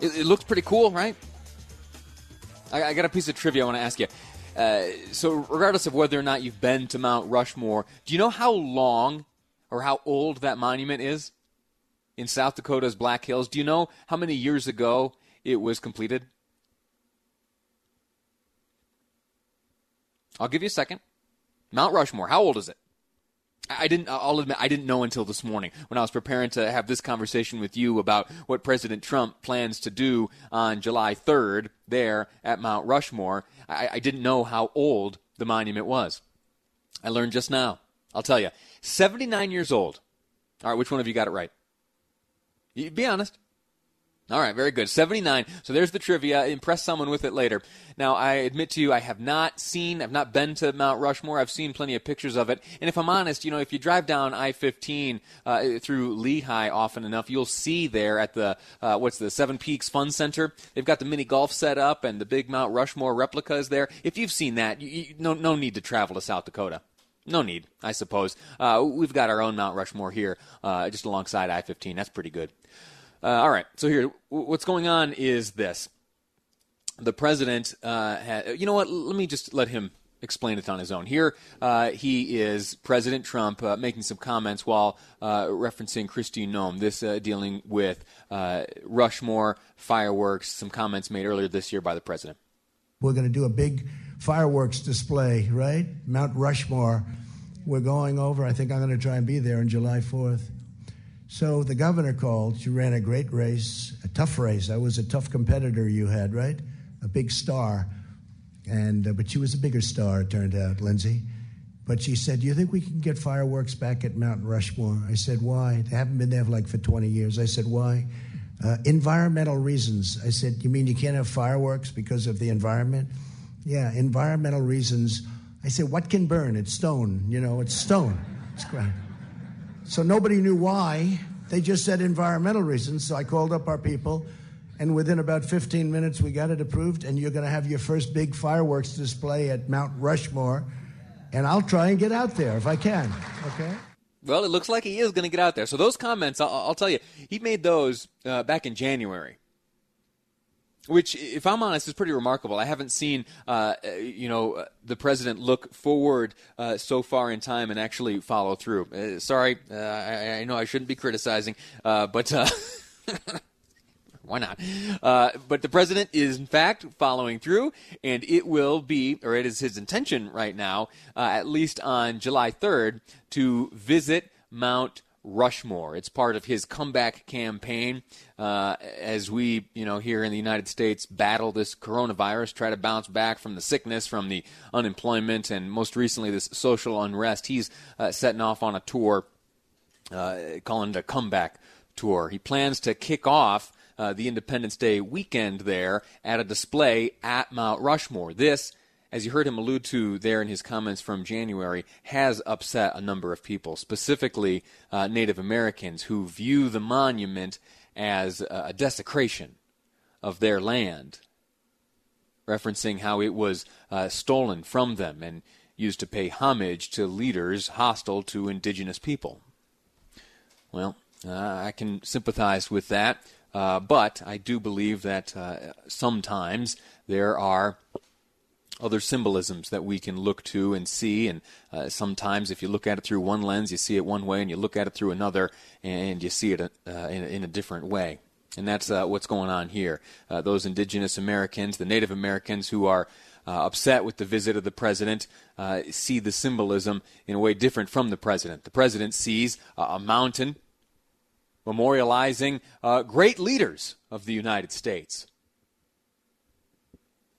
It, it looks pretty cool, right? I, I, got a piece of trivia I want to ask you. Uh, so, regardless of whether or not you've been to Mount Rushmore, do you know how long or how old that monument is in South Dakota's Black Hills? Do you know how many years ago it was completed? I'll give you a second. Mount Rushmore, how old is it? I didn't. I'll admit I didn't know until this morning when I was preparing to have this conversation with you about what President Trump plans to do on July 3rd there at Mount Rushmore. I, I didn't know how old the monument was. I learned just now. I'll tell you, 79 years old. All right, which one of you got it right? Be honest. All right, very good. 79. So there's the trivia. Impress someone with it later. Now, I admit to you, I have not seen, I've not been to Mount Rushmore. I've seen plenty of pictures of it. And if I'm honest, you know, if you drive down I 15 uh, through Lehi often enough, you'll see there at the, uh, what's the Seven Peaks Fun Center, they've got the mini golf set up and the big Mount Rushmore replicas there. If you've seen that, you, you, no, no need to travel to South Dakota. No need, I suppose. Uh, we've got our own Mount Rushmore here, uh, just alongside I 15. That's pretty good. Uh, all right. So here, what's going on is this: the president, uh, you know what? Let me just let him explain it on his own. Here, uh, he is President Trump uh, making some comments while uh, referencing Christine Noem. This uh, dealing with uh, Rushmore fireworks. Some comments made earlier this year by the president. We're going to do a big fireworks display, right? Mount Rushmore. We're going over. I think I'm going to try and be there on July 4th. So the governor called. She ran a great race, a tough race. I was a tough competitor you had, right? A big star. And, uh, but she was a bigger star, it turned out, Lindsay. But she said, Do you think we can get fireworks back at Mount Rushmore? I said, Why? They haven't been there for like for 20 years. I said, Why? Uh, environmental reasons. I said, You mean you can't have fireworks because of the environment? Yeah, environmental reasons. I said, What can burn? It's stone. You know, it's stone. It's ground. So nobody knew why. They just said environmental reasons. So I called up our people, and within about 15 minutes, we got it approved. And you're going to have your first big fireworks display at Mount Rushmore. And I'll try and get out there if I can. Okay? Well, it looks like he is going to get out there. So those comments, I'll, I'll tell you, he made those uh, back in January which, if I'm honest, is pretty remarkable. I haven't seen, uh, you know, uh, the president look forward uh, so far in time and actually follow through. Uh, sorry, uh, I, I, know I shouldn't be criticizing, uh, but. why not? but the president is, in fact, following through, and it will be, or it is his intention right now, at least on July 3rd, to visit Mount Rushmore. It's part of his comeback campaign uh, as we, you know, here in the United States battle this coronavirus, try to bounce back from the sickness, from the unemployment, and most recently this social unrest. He's uh, setting off on a tour, uh, calling it a comeback tour. He plans to kick off uh, the Independence Day weekend there at a display at Mount Rushmore. This as you heard him allude to there in his comments from January, has upset a number of people, specifically uh, Native Americans, who view the monument as a desecration of their land, referencing how it was uh, stolen from them and used to pay homage to leaders hostile to indigenous people. Well, uh, I can sympathize with that, uh, but I do believe that uh, sometimes there are other symbolisms that we can look to and see. And uh, sometimes, if you look at it through one lens, you see it one way, and you look at it through another, and you see it uh, in, in, a different way. And that's uh, what's going on here. Uh, those indigenous Americans, the Native Americans who are uh, upset with the visit of the president, uh, see the symbolism in a way different from the president. The president sees a mountain memorializing great leaders of the United States.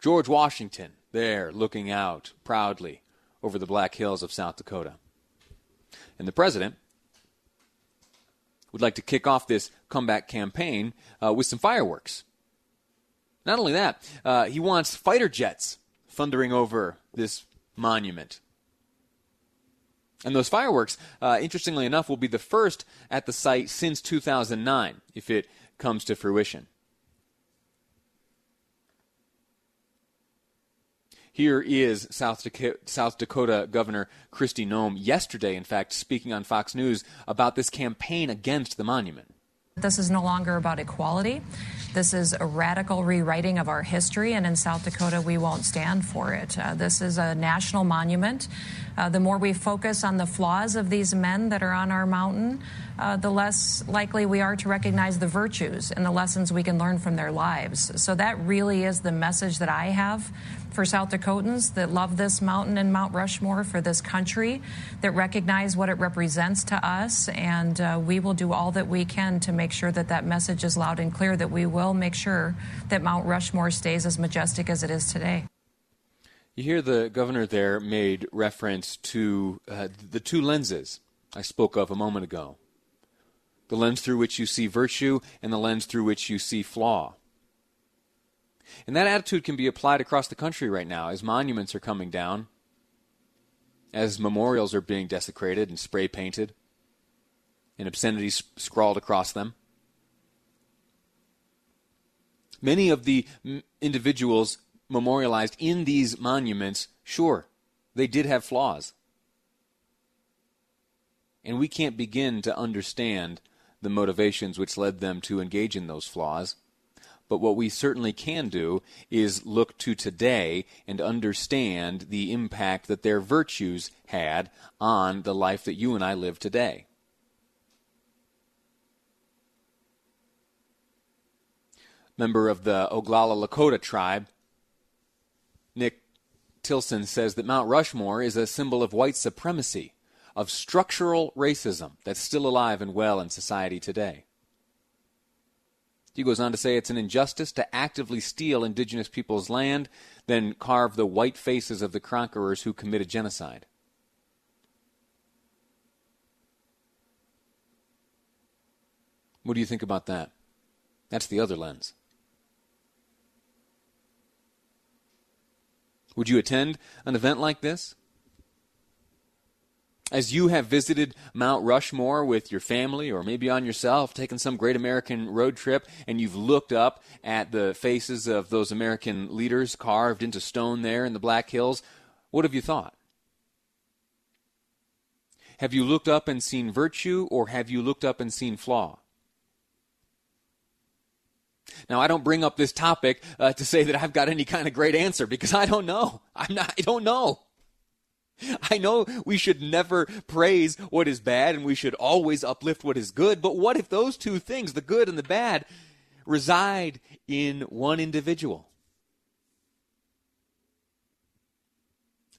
George Washington, there looking out proudly over the Black Hills of South Dakota. And the president would like to kick off this comeback campaign uh, with some fireworks. Not only that, uh, he wants fighter jets thundering over this monument. And those fireworks, uh, interestingly enough, will be the first at the site since 2009, if it comes to fruition. Here is South Dakota, South Dakota Governor Kristi Noem yesterday, in fact, speaking on Fox News about this campaign against the monument. This is no longer about equality. This is a radical rewriting of our history, and in South Dakota, we won't stand for it. Uh, this is a national monument. Uh, the more we focus on the flaws of these men that are on our mountain, uh, the less likely we are to recognize the virtues and the lessons we can learn from their lives. So that really is the message that I have for South Dakotans that love this mountain and Mount Rushmore for this country, that recognize what it represents to us, and uh, we will do all that we can to make sure that that message is loud and clear, that we will make sure that Mount Rushmore stays as majestic as it is today. You hear the governor there made reference to uh, the two lenses I spoke of a moment ago the lens through which you see virtue and the lens through which you see flaw. And that attitude can be applied across the country right now as monuments are coming down, as memorials are being desecrated and spray painted, and obscenities scrawled across them. Many of the individuals memorialized in these monuments, sure, they did have flaws. And we can't begin to understand the motivations which led them to engage in those flaws. But what we certainly can do is look to today and understand the impact that their virtues had on the life that you and I live today. Member of the Oglala Lakota tribe, Nick Tilsen says that Mount Rushmore is a symbol of white supremacy, of structural racism that's still alive and well in society today. He goes on to say it's an injustice to actively steal indigenous people's land, then carve the white faces of the conquerors who committed genocide. What do you think about that? That's the other lens. Would you attend an event like this? as you have visited Mount Rushmore with your family or maybe on yourself, taken some great American road trip, and you've looked up at the faces of those American leaders carved into stone there in the Black Hills, what have you thought? Have you looked up and seen virtue, or have you looked up and seen flaw? Now, I don't bring up this topic uh, to say that I've got any kind of great answer because I don't know. I'm not. I don't know. I know we should never praise what is bad and we should always uplift what is good, but what if those two things, the good and the bad, reside in one individual?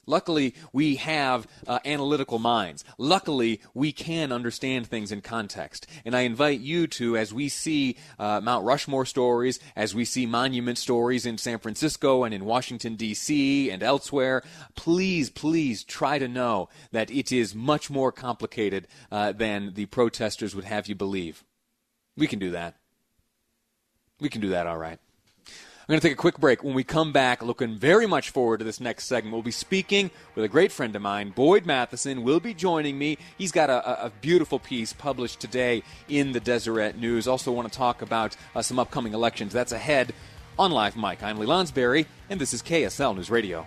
Luckily, we have uh, analytical minds. Luckily, we can understand things in context. And I invite you to, as we see uh, Mount Rushmore stories, as we see monument stories in San Francisco and in Washington, D.C., and elsewhere, please, please try to know that it is much more complicated uh, than the protesters would have you believe. We can do that. We can do that all right. I'm going to take a quick break. When we come back, looking very much forward to this next segment, we'll be speaking with a great friend of mine, Boyd Matheson, will be joining me. He's got a, a beautiful piece published today in the Deseret News. Also, want to talk about uh, some upcoming elections. That's ahead on Live Mic. I'm Lee Lonsberry, and this is KSL News Radio.